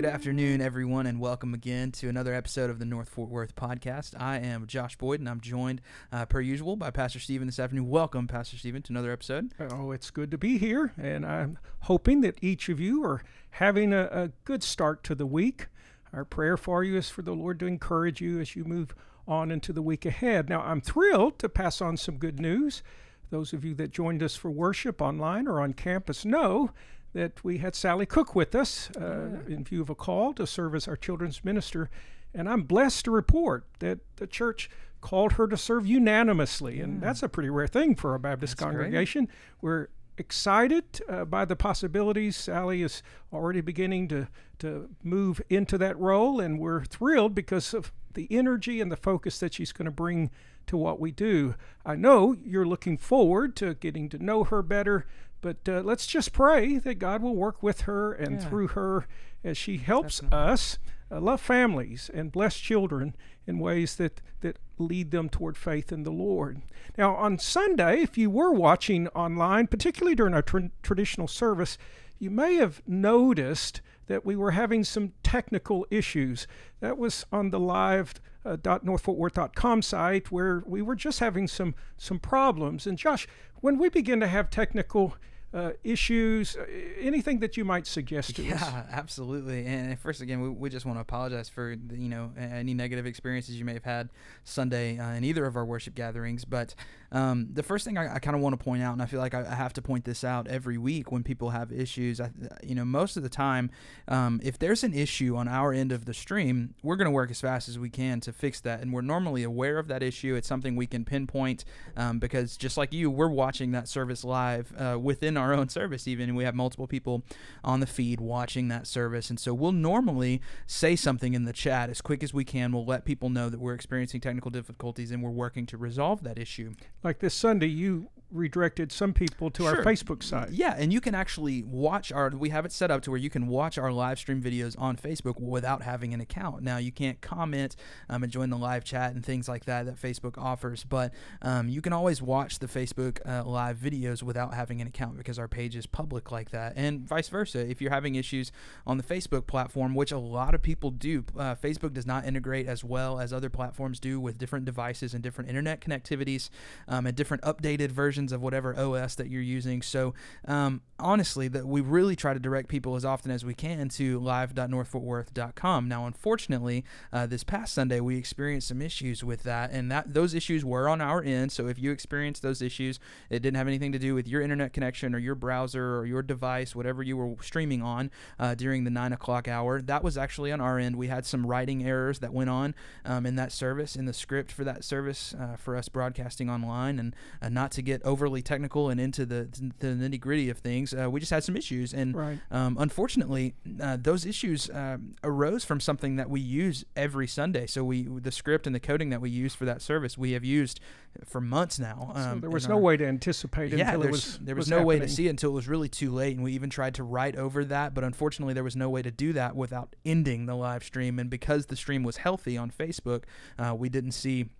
Good afternoon, everyone, and welcome again to another episode of the North Fort Worth podcast. I am Josh Boyd, and I'm joined, uh, per usual, by Pastor Stephen this afternoon. Welcome, Pastor Stephen, to another episode. Oh, it's good to be here, and I'm hoping that each of you are having a, a good start to the week. Our prayer for you is for the Lord to encourage you as you move on into the week ahead. Now, I'm thrilled to pass on some good news. Those of you that joined us for worship online or on campus know that we had Sally Cook with us uh, yeah. in view of a call to serve as our children's minister. And I'm blessed to report that the church called her to serve unanimously. Yeah. And that's a pretty rare thing for a Baptist that's congregation. Great. We're excited uh, by the possibilities. Sally is already beginning to, to move into that role, and we're thrilled because of the energy and the focus that she's going to bring to what we do. I know you're looking forward to getting to know her better, but uh, let's just pray that God will work with her and yeah. through her as she helps Definitely. us uh, love families and bless children in ways that, that lead them toward faith in the Lord. Now, on Sunday, if you were watching online, particularly during our tra- traditional service, you may have noticed that we were having some technical issues. That was on the live uh, .northfortworth.com site where we were just having some some problems. And Josh, when we begin to have technical uh, issues, uh, anything that you might suggest to yeah, us? Yeah, absolutely. And first, again, we, we just want to apologize for the, you know any negative experiences you may have had Sunday uh, in either of our worship gatherings. But um, the first thing I, I kind of want to point out, and I feel like I, I, have to point this out every week when people have issues. I, you know, most of the time, um, if there's an issue on our end of the stream, we're going to work as fast as we can to fix that, and we're normally aware of that issue. It's something we can pinpoint um, because just like you, we're watching that service live uh, within our own service. Even we have multiple people on the feed watching that service, and so we'll normally say something in the chat as quick as we can. We'll let people know that we're experiencing technical difficulties and we're working to resolve that issue like this Sunday, you redirected some people to sure. our Facebook site. Yeah, and you can actually watch our. We have it set up to where you can watch our live stream videos on Facebook without having an account. Now you can't comment um, and join the live chat and things like that that Facebook offers, but um, you can always watch the Facebook uh, live videos without having an account because our page is public like that, and vice versa. If you're having issues on the Facebook platform, which a lot of people do, uh, Facebook does not integrate as well as other platforms do with different devices and different internet connectivities um, and different updated versions of whatever OS that you're using. So um, honestly, that we really try to direct people as often as we can to live.northfortworth.com. Now, unfortunately, uh, this past Sunday we experienced some issues with that, and that those issues were on our end. So if you experienced those issues, it didn't have anything to do with your internet connection or your browser or your device, whatever you were streaming on uh, during the nine o'clock hour. That was actually on our end. We had some writing errors that went on um, in that service, in the script for that service uh, for us broadcasting online, and uh, not to get overly technical and into the, the nitty gritty of things. Uh, we just had some issues, and right. um, unfortunately, uh, those issues um, arose from something that we use every Sunday. So we the script and the coding that we use for that service we have used for months now. Um, so there was no our, way to anticipate yeah, until it was there was, was no happening. way to see it until it was really too late, and we even tried to write over that, but unfortunately, there was no way to do that without ending the live stream. And because the stream was healthy on Facebook, uh, we didn't see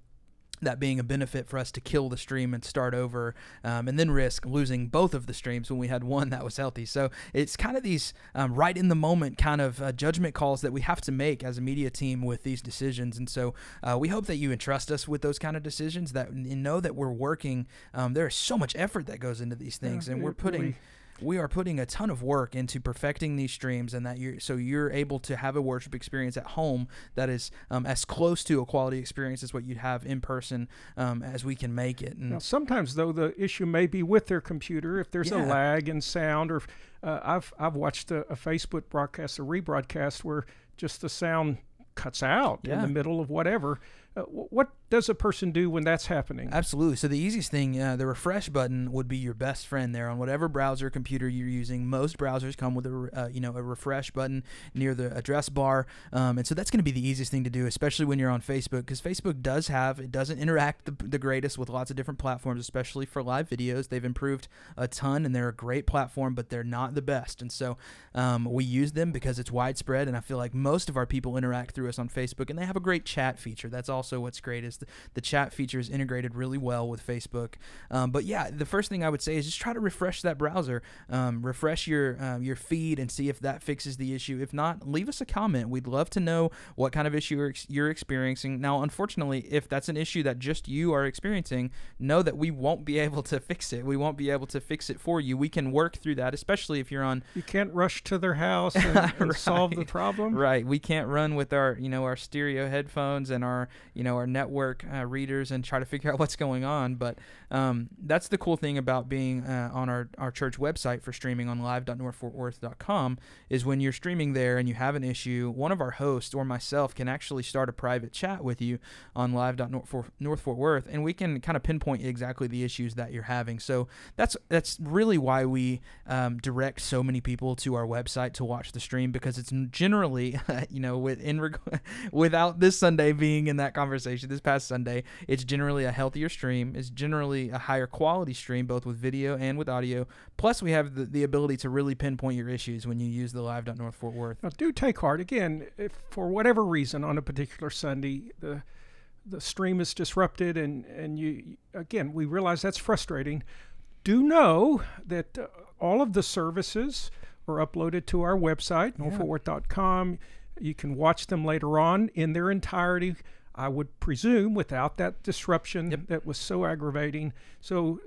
that being a benefit for us to kill the stream and start over um, and then risk losing both of the streams when we had one that was healthy. So it's kind of these um, right in the moment kind of uh, judgment calls that we have to make as a media team with these decisions. And so uh, we hope that you entrust us with those kind of decisions that you know that we're working. Um, there is so much effort that goes into these things yeah, and we're putting. Really we are putting a ton of work into perfecting these streams and that you're so you're able to have a worship experience at home that is um, as close to a quality experience as what you'd have in person um, as we can make it and now, sometimes though the issue may be with their computer if there's yeah. a lag in sound or uh, I've I've watched a, a Facebook broadcast a rebroadcast where just the sound cuts out yeah. in the middle of whatever uh, what does a person do when that's happening? Absolutely. So the easiest thing, uh, the refresh button would be your best friend there on whatever browser computer you're using. Most browsers come with a uh, you know a refresh button near the address bar, um, and so that's going to be the easiest thing to do, especially when you're on Facebook, because Facebook does have it doesn't interact the, the greatest with lots of different platforms, especially for live videos. They've improved a ton, and they're a great platform, but they're not the best. And so um, we use them because it's widespread, and I feel like most of our people interact through us on Facebook, and they have a great chat feature. That's all also what's great is the, the chat feature is integrated really well with Facebook. Um, but yeah, the first thing I would say is just try to refresh that browser, um, refresh your um, your feed, and see if that fixes the issue. If not, leave us a comment. We'd love to know what kind of issue you're, ex- you're experiencing. Now, unfortunately, if that's an issue that just you are experiencing, know that we won't be able to fix it. We won't be able to fix it for you. We can work through that, especially if you're on. You can't rush to their house and, and Right. solve the problem. Right, we can't run with our, you know, our stereo headphones and our, you know, our network uh, readers and try to figure out what's going on. But um, that's the cool thing about being uh, on our, our church website for streaming on live.northfortworth.com is when you're streaming there and you have an issue, one of our hosts or myself can actually start a private chat with you on live.northfortworth, and we can kind of pinpoint exactly the issues that you're having. So that's that's really why we um, direct so many people to our website to watch the stream because it's generally, you know, with in reg- without this Sunday being in that conversation, this past Sunday, it's generally a healthier stream. It's generally a higher quality stream, both with video and with audio. Plus, we have the, the ability to really pinpoint your issues when you use the live North Fort Worth. Now, do take heart. Again, if for whatever reason on a particular Sunday, the the stream is disrupted, and and you again, we realize that's frustrating. Do know that uh, all of the services are uploaded to our website, Yeah. northfortworth.com. You can watch them later on in their entirety. I would presume without that disruption Yep. that was so aggravating. So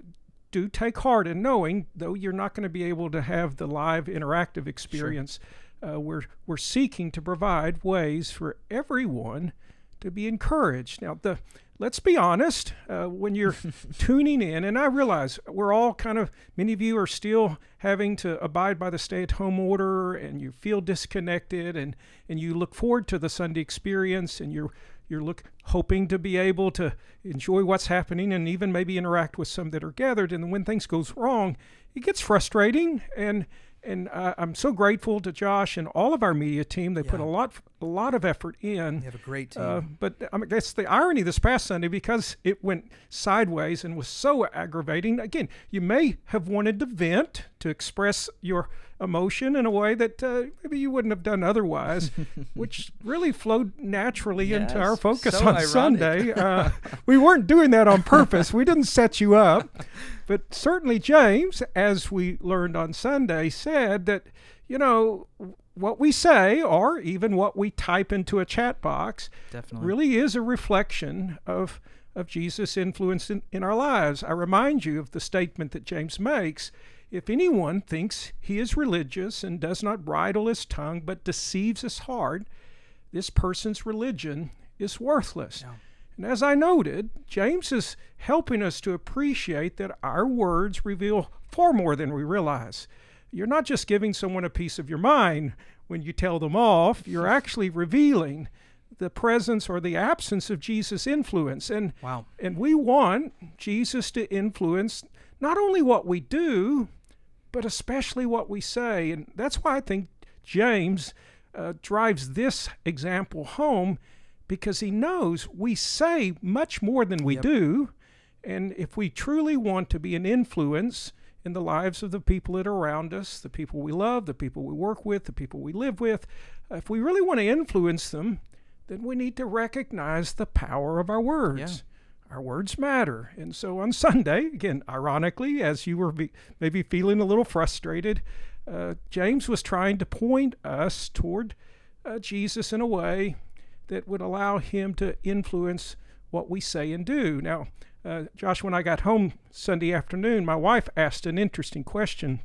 do take heart in knowing, though you're not going to be able to have the live interactive experience, uh, we're we're seeking to provide ways for everyone to be encouraged. Now, the let's be honest, uh, when you're tuning in, and I realize we're all kind of many of you are still having to abide by the stay-at-home order, and you feel disconnected, and and you look forward to the Sunday experience, and you're you're look hoping to be able to enjoy what's happening and even maybe interact with some that are gathered and when things goes wrong it gets frustrating and and uh, I'm so grateful to Josh and all of our media team. They put a lot, a lot of effort in. We have a great team. Uh, but I mean, that's the irony this past Sunday because it went sideways and was so aggravating. Again, you may have wanted to vent, to express your emotion in a way that uh, maybe you wouldn't have done otherwise, which really flowed naturally into our focus so on ironic. Sunday. Uh, we weren't doing that on purpose. We didn't set you up. But certainly, James, as we learned on Sunday, said that, you know, what we say or even what we type into a chat box Definitely. really is a reflection of, of Jesus' influence in, in our lives. I remind you of the statement that James makes if anyone thinks he is religious and does not bridle his tongue but deceives his heart, this person's religion is worthless. Yeah. And as I noted, James is helping us to appreciate that our words reveal far more than we realize. You're not just giving someone a piece of your mind when you tell them off, you're actually revealing the presence or the absence of Jesus' influence. And, Wow. and we want Jesus to influence not only what we do, but especially what we say. And that's why I think James uh, drives this example home because he knows we say much more than we Yep. do. And if we truly want to be an influence in the lives of the people that are around us, the people we love, the people we work with, the people we live with, if we really want to influence them, then we need to recognize the power of our words. Our words matter. And so on Sunday, again, ironically, as you were be, maybe feeling a little frustrated, uh, James was trying to point us toward uh, Jesus in a way that would allow him to influence what we say and do. Now, uh, Josh, when I got home Sunday afternoon, my wife asked an interesting question.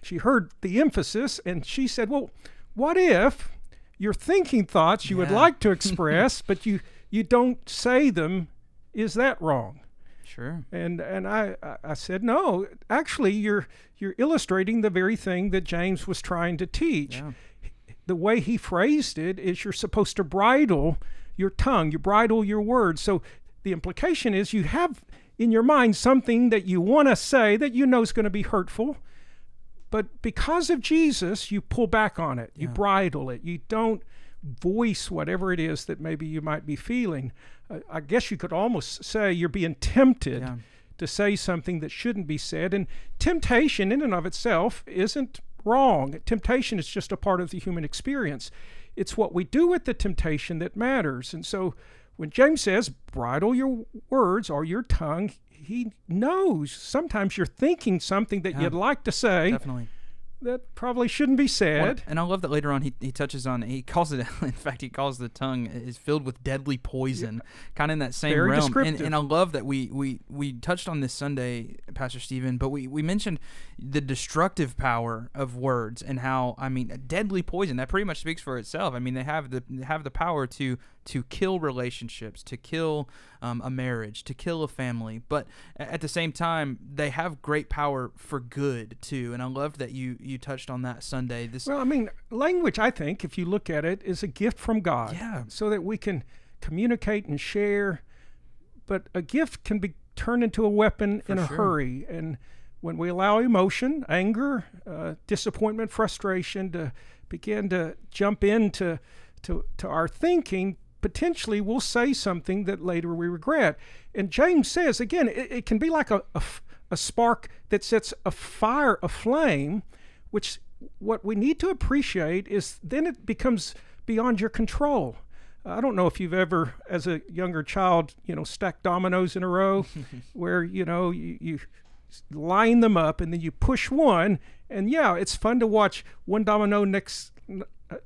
She heard the emphasis and she said, Well, what if you're thinking thoughts you would like to express, but you, you don't say them? Is that wrong? Sure. And and I, I- said, no, actually you're you're illustrating the very thing that James was trying to teach. Yeah. The way he phrased it is you're supposed to bridle your tongue, you bridle your words. So the implication is you have in your mind something that you want to say that you know is going to be hurtful, but because of Jesus, you pull back on it. You bridle it. You don't voice whatever it is that maybe you might be feeling. Uh, I guess you could almost say you're being tempted Yeah. to say something that shouldn't be said. And temptation, in and of itself, isn't wrong. Temptation is just a part of the human experience. It's what we do with the temptation that matters. And so when James says, bridle your words or your tongue, he knows sometimes you're thinking something that Yeah. you'd like to say Definitely. That probably shouldn't be said. And I love that later on he, he touches on he calls it in fact he calls the tongue is filled with deadly poison, kind of in that same Very realm. And, and I love that we, we we touched on this Sunday, Pastor Stephen, but we, we mentioned the destructive power of words and how I mean deadly poison that pretty much speaks for itself. I mean they have the they have the power to to kill relationships, to kill um, a marriage, to kill a family, but at the same time they have great power for good too. And I love that you you touched on that Sunday. This Well, I mean, language, I think, if you look at it, is a gift from God. Yeah. So that we can communicate and share. But a gift can be turned into a weapon in a sure. hurry. And when we allow emotion, anger, uh, disappointment, frustration to begin to jump into to, to our thinking, potentially we'll say something that later we regret. And James says, again, it, it can be like a a spark that sets a fire, a flame, which what we need to appreciate is then it becomes beyond your control. I don't know if you've ever, as a younger child, you know, stacked dominoes in a row, where you know you, you line them up and then you push one, and yeah, it's fun to watch one domino next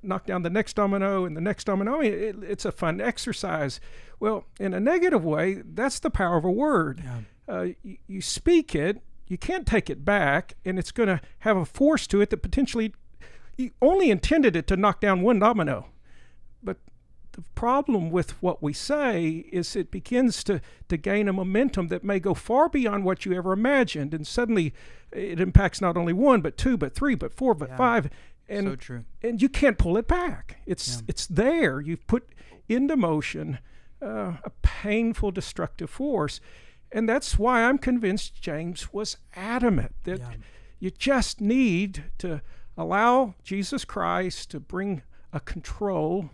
knock down the next domino and the next domino. I mean, it, it's a fun exercise. Well, in a negative way, that's the power of a word. Uh, you, you speak it, you can't take it back, and it's going to have a force to it that potentially you only intended it to knock down one domino. But the problem with what we say is it begins to, to gain a momentum that may go far beyond what you ever imagined. And suddenly it impacts not only one, but two, but three, but four, but Yeah. five. And, so true. and you can't pull it back. It's Yeah. it's there. You've put into motion uh, a painful, destructive force, and that's why I'm convinced James was adamant that Yeah. you just need to allow Jesus Christ to bring a control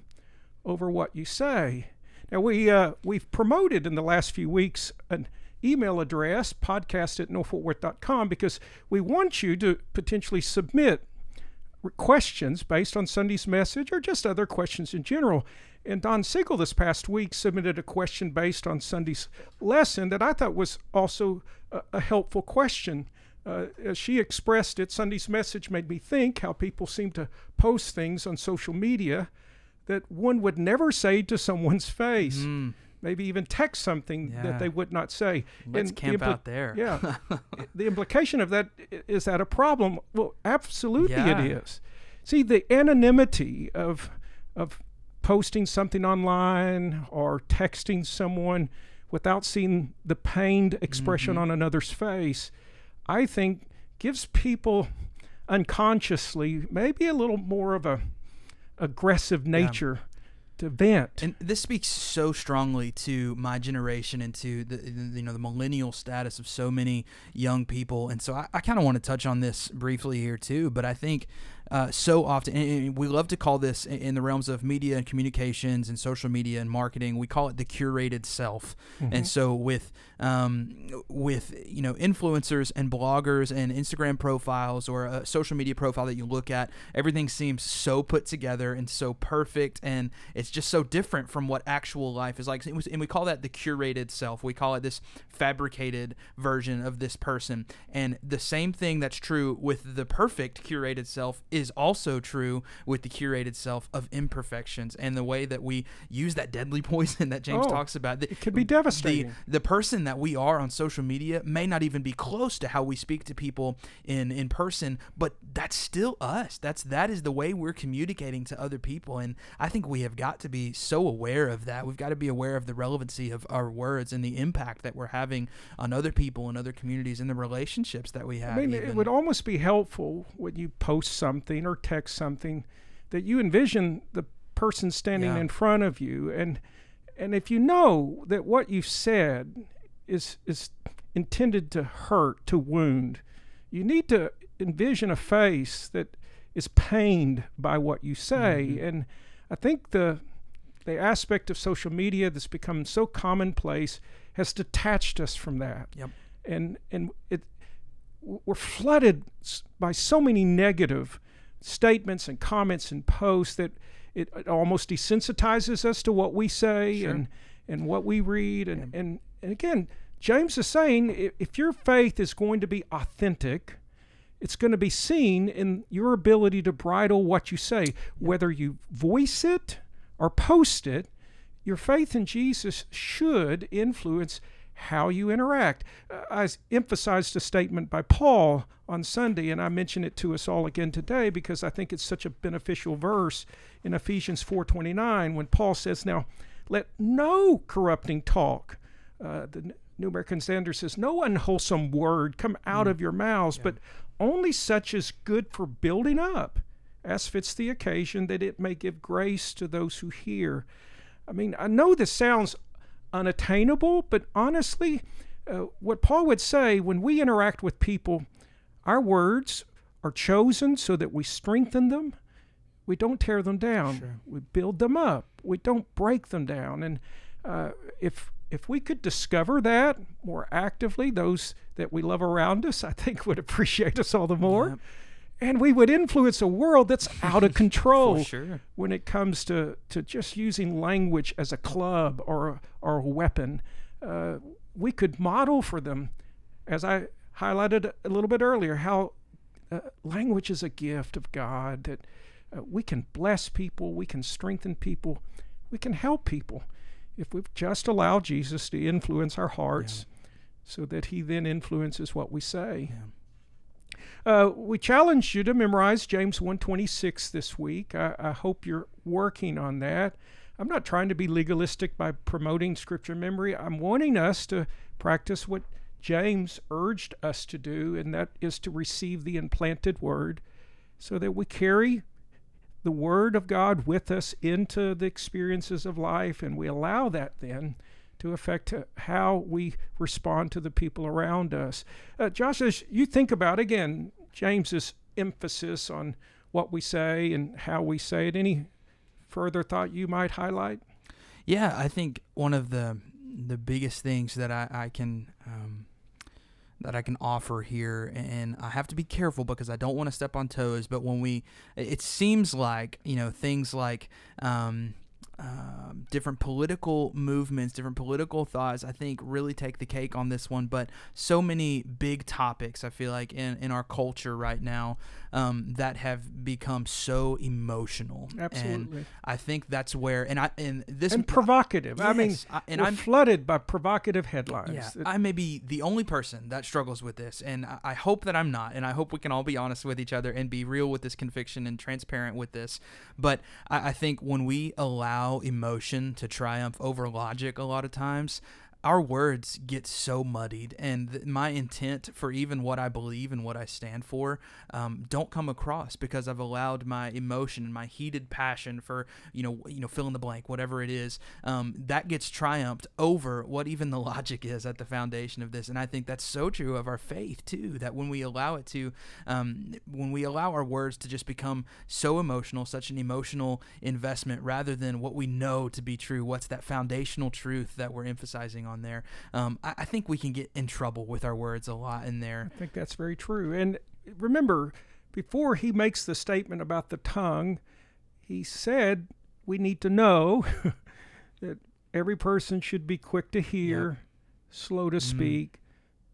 over what you say. Now we uh, we've promoted in the last few weeks an email address podcast at northfortworth.com because we want you to potentially submit questions based on Sunday's message or just other questions in general. And Don Siegel this past week submitted a question based on Sunday's lesson that I thought was also a, a helpful question. Uh, as she expressed it, Sunday's message made me think how people seem to post things on social media that one would never say to someone's face. Mm, Maybe even text something Yeah. that they would not say. let's And the camp impli- out there. yeah. the implication of that is that a problem? Well, absolutely Yeah. it is. See, the anonymity of of posting something online or texting someone without seeing the pained expression Mm-hmm. on another's face, I think gives people unconsciously maybe a little more of a aggressive nature And this speaks so strongly to my generation and to the, the you know the millennial status of so many young people. And so I, I kind of want to touch on this briefly here too. But I think uh, so often and- we love to call this in- in the realms of media and communications and social media and marketing. We call it the curated self. And so with um, with you know influencers and bloggers and Instagram profiles or a social media profile that you look at, everything seems so put together and so perfect, and it's just so different from what actual life is like. And we call that the curated self. We call it this fabricated version of this person. And the same thing that's true with the perfect curated self is also true with the curated self of imperfections and the way that we use that deadly poison that James Oh, talks about. The- it could be devastating. the person that we are on social media may not even be close to how we speak to people in in person but that's still us that's that is the way we're communicating to other people and i think we have got to be so aware of that we've got to be aware of the relevancy of our words and the impact that we're having on other people and other communities and the relationships that we have I mean, it would almost be helpful when you post something or text something that you envision the person standing Yeah. in front of you, and and if you know that what you've said is is intended to hurt, to wound, you need to envision a face that is pained by what you say, Mm-hmm. and I think the the aspect of social media that's become so commonplace has detached us from that Yep. and and it we're flooded by so many negative statements and comments and posts that it, it almost desensitizes us to what we say Sure. and and what we read. And, and, and again, James is saying if your faith is going to be authentic, it's going to be seen in your ability to bridle what you say, whether you voice it or post it. Your faith in Jesus should influence how you interact. Uh, I emphasized a statement by Paul on Sunday, and I mention it to us all again today because I think it's such a beneficial verse in Ephesians 4:29 when Paul says, "Now, let no corrupting talk." Uh, the New American Standard says, "No unwholesome word come out mm. of your mouths, yeah. but only such as good for building up, as fits the occasion, that it may give grace to those who hear." I mean, I know this sounds unattainable, but honestly, uh, what Paul would say when we interact with people, our words are chosen so that we strengthen them. We don't tear them down. Sure. We build them up. We don't break them down. And uh, if if we could discover that more actively, those that we love around us, I think would appreciate us all the more. Yep and we would influence a world that's out of control sure. when it comes to, to just using language as a club or, or a weapon. Uh, we could model for them, as I highlighted a little bit earlier, how uh, language is a gift of God, that uh, we can bless people, we can strengthen people, we can help people if we just allow Jesus to influence our hearts yeah. so that he then influences what we say. Yeah. Uh, we challenge you to memorize James 126 this week. I, I, hope you're working on that. I'm not trying to be legalistic by promoting scripture memory. I'm wanting us to practice what James urged us to do, and that is to receive the implanted word so that we carry the word of God with us into the experiences of life, and we allow that then to affect how we respond to the people around us. Uh, Josh, as you think about again James's emphasis on what we say and how we say it, any further thought you might highlight? Yeah, I think one of the the biggest things that I, I can um, that I can offer here, and I have to be careful because I don't want to step on toes. But when we, it seems like you know things like um, um, different political movements, different political thoughts, I think really take the cake on this one. But so many big topics, I feel like, in, in our culture right now um, that have become so emotional. Absolutely. And I think that's where, and I, and this. And provocative. Yes, I mean, I, and I'm flooded by provocative headlines. Yeah, I may be the only person that struggles with this. And I, I hope that I'm not. And I hope we can all be honest with each other and be real with this conviction and transparent with this. But I, I think when we allow emotion to triumph over logic a lot of times our words get so muddied, and th- my intent for even what I believe and what I stand for um, don't come across because I've allowed my emotion my heated passion for you know you know fill in the blank whatever it is um, that gets triumphed over what even the logic is at the foundation of this, and I think that's so true of our faith too. That when we allow it to, um, when we allow our words to just become so emotional, such an emotional investment, rather than what we know to be true, what's that foundational truth that we're emphasizing on on there. Um, I, I think we can get in trouble with our words a lot in there. I think that's very true. And remember, before he makes the statement about the tongue, he said we need to know that every person should be quick to hear, yep. slow to mm-hmm. speak,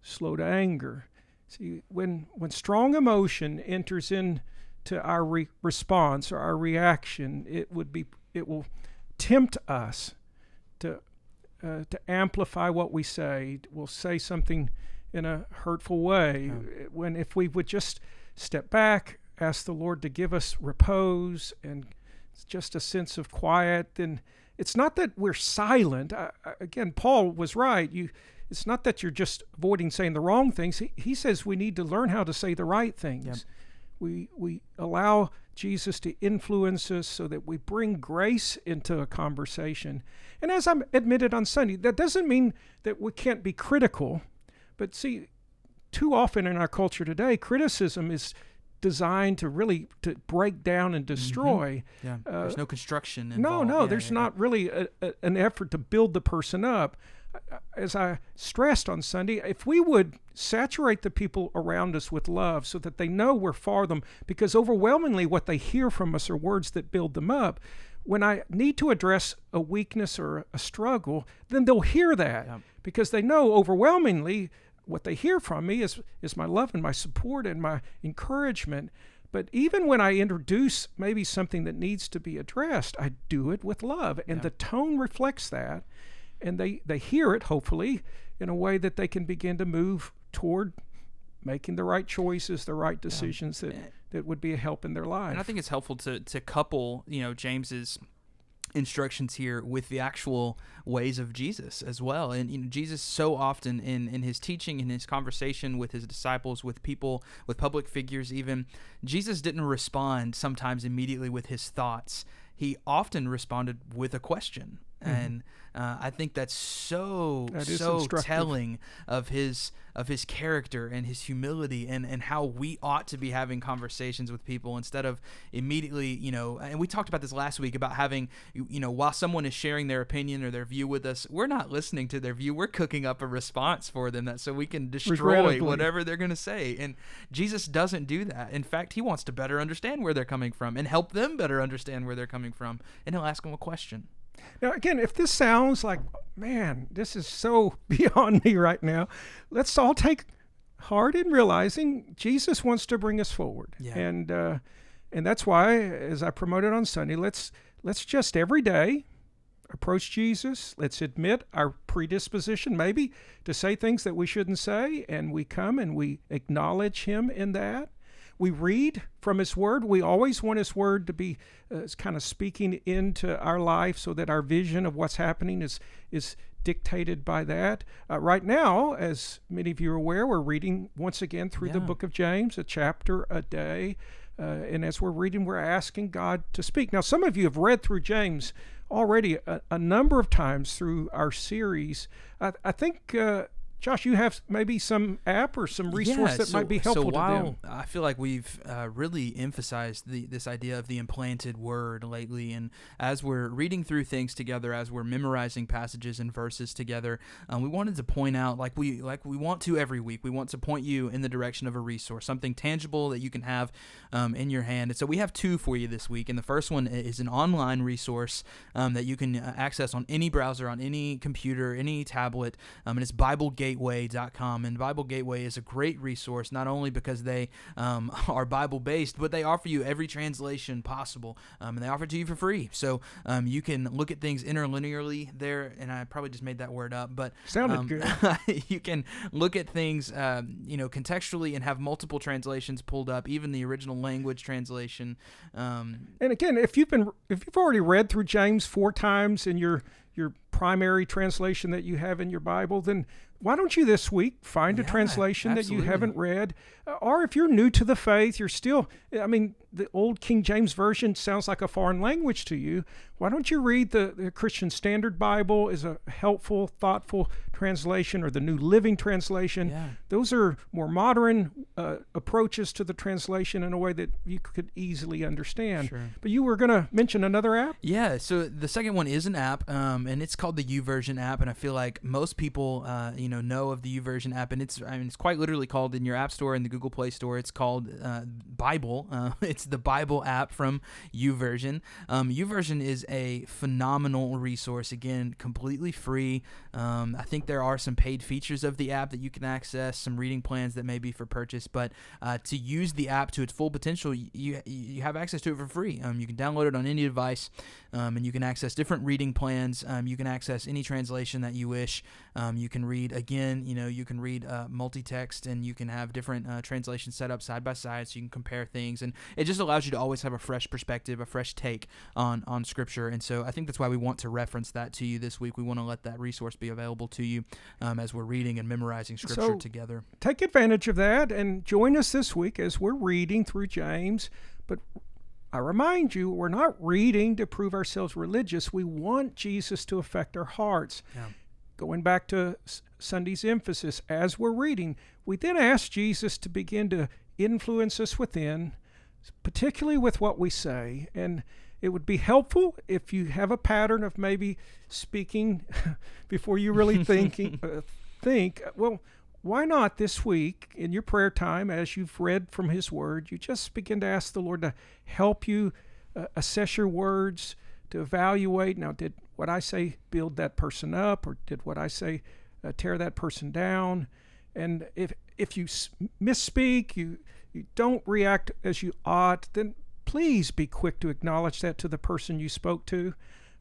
slow to anger. See, when when strong emotion enters into our re- response or our reaction, it would be it will tempt us to uh, to amplify what we say. We'll say something in a hurtful way. Yeah. When if we would just step back, ask the Lord to give us repose and just a sense of quiet, then it's not that we're silent. I, again, Paul was right. You, it's not that you're just avoiding saying the wrong things. He, he says we need to learn how to say the right things. Yep. We we allow Jesus to influence us so that we bring grace into a conversation. And as I'm admitted on Sunday, that doesn't mean that we can't be critical. But see, too often in our culture today, criticism is designed to really to break down and mm-hmm. destroy. Mm-hmm. Yeah, uh, there's no construction. Involved. No, no, yeah, there's yeah, not really a, a, an effort to build the person up. Uh, as I stressed on Sunday, if we would saturate the people around us with love so that they know we're for them, because overwhelmingly what they hear from us are words that build them up. When I need to address a weakness or a struggle, then they'll hear that Yeah. because they know overwhelmingly what they hear from me is, is my love and my support and my encouragement. But even when I introduce maybe something that needs to be addressed, I do it with love. And Yeah. the tone reflects that. And they, they hear it, hopefully, in a way that they can begin to move toward making the right choices, the right decisions that, that would be a help in their life. And I think it's helpful to to couple, you know, James's instructions here with the actual ways of Jesus as well. And you know, Jesus so often in in his teaching, in his conversation with his disciples, with people, with public figures even, Jesus didn't respond sometimes immediately with his thoughts. He often responded with a question. And uh, I think that's so Mm-hmm. That so telling of his of his character and his humility and and how we ought to be having conversations with people instead of immediately you know and we talked about this last week about having you, you know while someone is sharing their opinion or their view with us we're not listening to their view. We're cooking up a response for them that so we can destroy whatever they're going to say. And Jesus doesn't do that. In fact he wants to better understand where they're coming from and help them better understand where they're coming from. And he'll ask them a question Now, again, if this sounds like, man, this is so beyond me right now, let's all take heart in realizing Jesus wants to bring us forward, Yeah. and uh, and that's why, as I promoted on Sunday, let's let's just every day approach Jesus. Let's admit our predisposition, maybe to say things that we shouldn't say, and we come and we acknowledge Him in that. We read from His Word. We always want His Word to be uh, kind of speaking into our life, so that our vision of what's happening is is dictated by that. Uh, right now, as many of you are aware, we're reading once again through the book of James, a chapter a day. Uh, and as we're reading, we're asking God to speak. Now, some of you have read through James already a, a number of times through our series. I, I think, uh, Josh, you have maybe some app or some resource Yeah, that so- might be helpful so while to them. I feel like we've uh, really emphasized the, this idea of the implanted word lately, and as we're reading through things together, as we're memorizing passages and verses together, um, we wanted to point out, like we like we want to every week, we want to point you in the direction of a resource, something tangible that you can have um, in your hand. And so we have two for you this week, and the first one is an online resource um, that you can uh, access on any browser, on any computer, any tablet, um, and it's BibleGateway.com. And Bible Gateway is a great resource, not only because they um, are Bible based, but they offer you every translation possible, um, and they offer it to you for free. So um, you can look at things interlinearly there, and I probably just made that word up, but Sounded um, good. you can look at things, um, you know, contextually and have multiple translations pulled up, even the original language translation. Um, And again, if you've been if you've already read through James four times and you're, your your primary translation that you have in your Bible, then why don't you this week find a Yeah, translation that you haven't read? Uh, Or if you're new to the faith, you're still I mean, the old King James version sounds like a foreign language to you. Why don't you read the, the Christian Standard Bible is a helpful, thoughtful translation or the New Living Translation. Yeah. Those are more modern uh, approaches to the translation in a way that you could easily understand. Sure. But you were going to mention another app? Yeah, so the second one is an app, um, and it's called the YouVersion app, and I feel like most people, uh, you know, know of the YouVersion app, and it's, I mean, it's quite literally called in your App Store and the Google Play Store. It's called uh, Bible. Uh, it's the Bible app from YouVersion Um, YouVersion is a phenomenal resource. Again, completely free. Um, I think there are some paid features of the app that you can access, some reading plans that may be for purchase, but uh, to use the app to its full potential, you you have access to it for free. Um, you can download it on any device, um, and you can access different reading plans. Um, you can access any translation that you wish. Um, you can read again. You know, you can read uh, multi-text, and you can have different uh, translations set up side by side, so you can compare things, and it just allows you to always have a fresh perspective, a fresh take on on Scripture. And so I think that's why we want to reference that to you this week. We want to let that resource be available to you um, as we're reading and memorizing Scripture So- together. Take advantage of that and join us this week as we're reading through James. But I remind you, we're not reading to prove ourselves religious. We want Jesus to affect our hearts. Yeah. Going back to Sunday's emphasis, as we're reading, we then ask Jesus to begin to influence us within, particularly with what we say. And it would be helpful if you have a pattern of maybe speaking before you really thinking uh, think well why not this week in your prayer time as you've read from his word you just begin to ask the lord to help you uh, assess your words to evaluate now did what i say build that person up or did what i say uh, tear that person down and if if you misspeak you you don't react as you ought then please be quick to acknowledge that to the person you spoke to.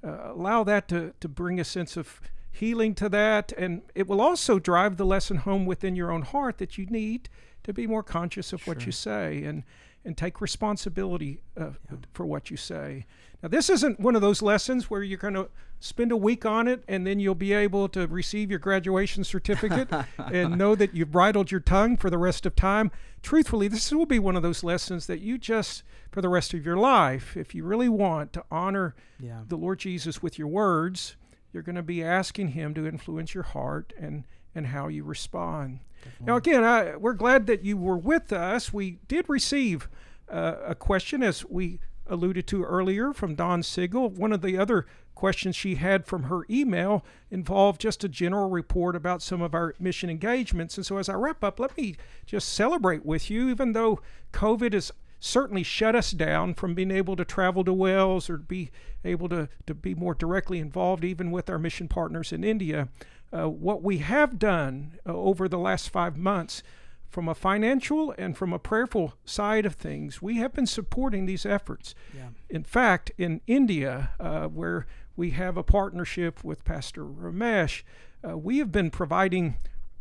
Uh, allow that to, to bring a sense of healing to that. And it will also drive the lesson home within your own heart that you need to be more conscious of sure. what you say and, and take responsibility uh, yeah. for what you say. Now, this isn't one of those lessons where you're going to spend a week on it and then you'll be able to receive your graduation certificate and know that you've bridled your tongue for the rest of time. Truthfully, this will be one of those lessons that you just, for the rest of your life, if you really want to honor yeah. the Lord Jesus with your words, you're going to be asking Him to influence your heart and, and how you respond. Definitely. Now, again, I, we're glad that you were with us. We did receive uh, a question as we alluded to earlier from Don Sigel. One of the other questions she had from her email involved just a general report about some of our mission engagements. And so, as I wrap up, let me just celebrate with you, even though COVID has certainly shut us down from being able to travel to Wales or be able to, to be more directly involved, even with our mission partners in India. Uh, what we have done uh, over the last five months from a financial and from a prayerful side of things, we have been supporting these efforts. Yeah. In fact, in India, uh, where we have a partnership with Pastor Ramesh, uh, we have been providing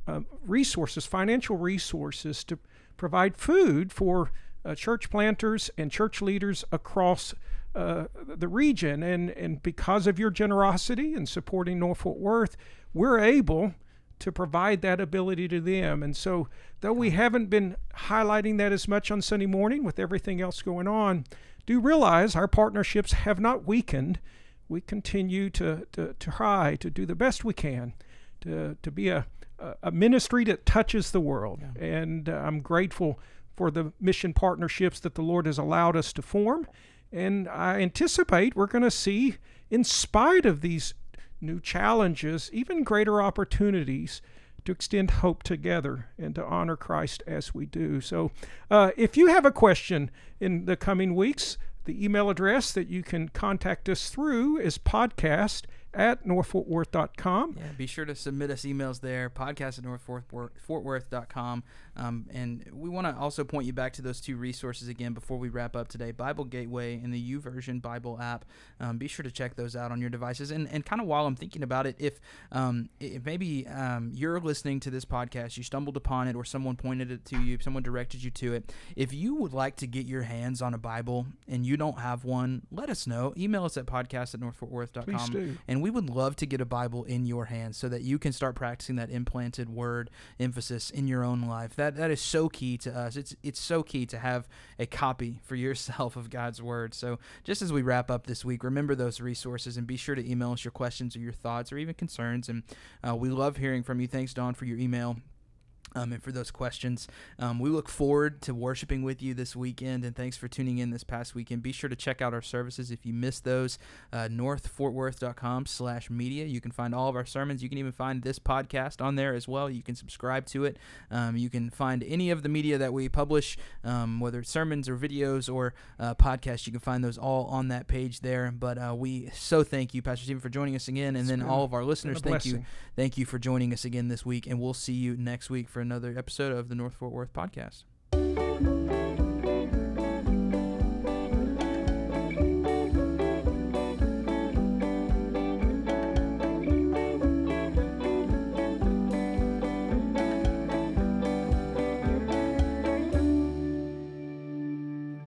uh, resources, financial resources, to provide food for uh, church planters and church leaders across uh, the region. And, and because of your generosity in supporting North Fort Worth, we're able to provide that ability to them. And so, though we haven't been highlighting that as much on Sunday morning with everything else going on, do realize our partnerships have not weakened. We continue to, to, to try to do the best we can to, to be a, a ministry that touches the world. Yeah. And uh, I'm grateful for the mission partnerships that the Lord has allowed us to form. And I anticipate we're going to see, in spite of these new challenges, even greater opportunities to extend hope together and to honor Christ as we do. So, uh, if you have a question in the coming weeks, the email address that you can contact us through is podcast at northfortworth.com. Yeah, be sure to submit us emails there, podcast at northfortworth.com. Um, and we want to also point you back to those two resources again before we wrap up today Bible Gateway and the YouVersion Bible app. Um, be sure to check those out on your devices. And, and kind of while I'm thinking about it, if, um, if maybe um, you're listening to this podcast, you stumbled upon it, or someone pointed it to you, someone directed you to it, if you would like to get your hands on a Bible and you don't have one, let us know. Email us at podcast at northfortworth.com. And we we would love to get a Bible in your hands so that you can start practicing that implanted word emphasis in your own life. That that is so key to us. It's it's so key to have a copy for yourself of God's word. So just as we wrap up this week, remember those resources and be sure to email us your questions or your thoughts or even concerns. And uh, we love hearing from you. Thanks, Don, for your email um, and for those questions. Um, we look forward to worshiping with you this weekend, and thanks for tuning in this past weekend. Be sure to check out our services if you missed those. Uh, NorthFortWorth.com slash media. You can find all of our sermons. You can even find this podcast on there as well. You can subscribe to it. Um, you can find any of the media that we publish, um, whether it's sermons or videos or uh, podcasts. You can find those all on that page there. But uh, we so thank you, Pastor Stephen, for joining us again, and it's then all of our listeners. Thank you, thank you for joining us again this week, and we'll see you next week for another episode of the North Fort Worth podcast.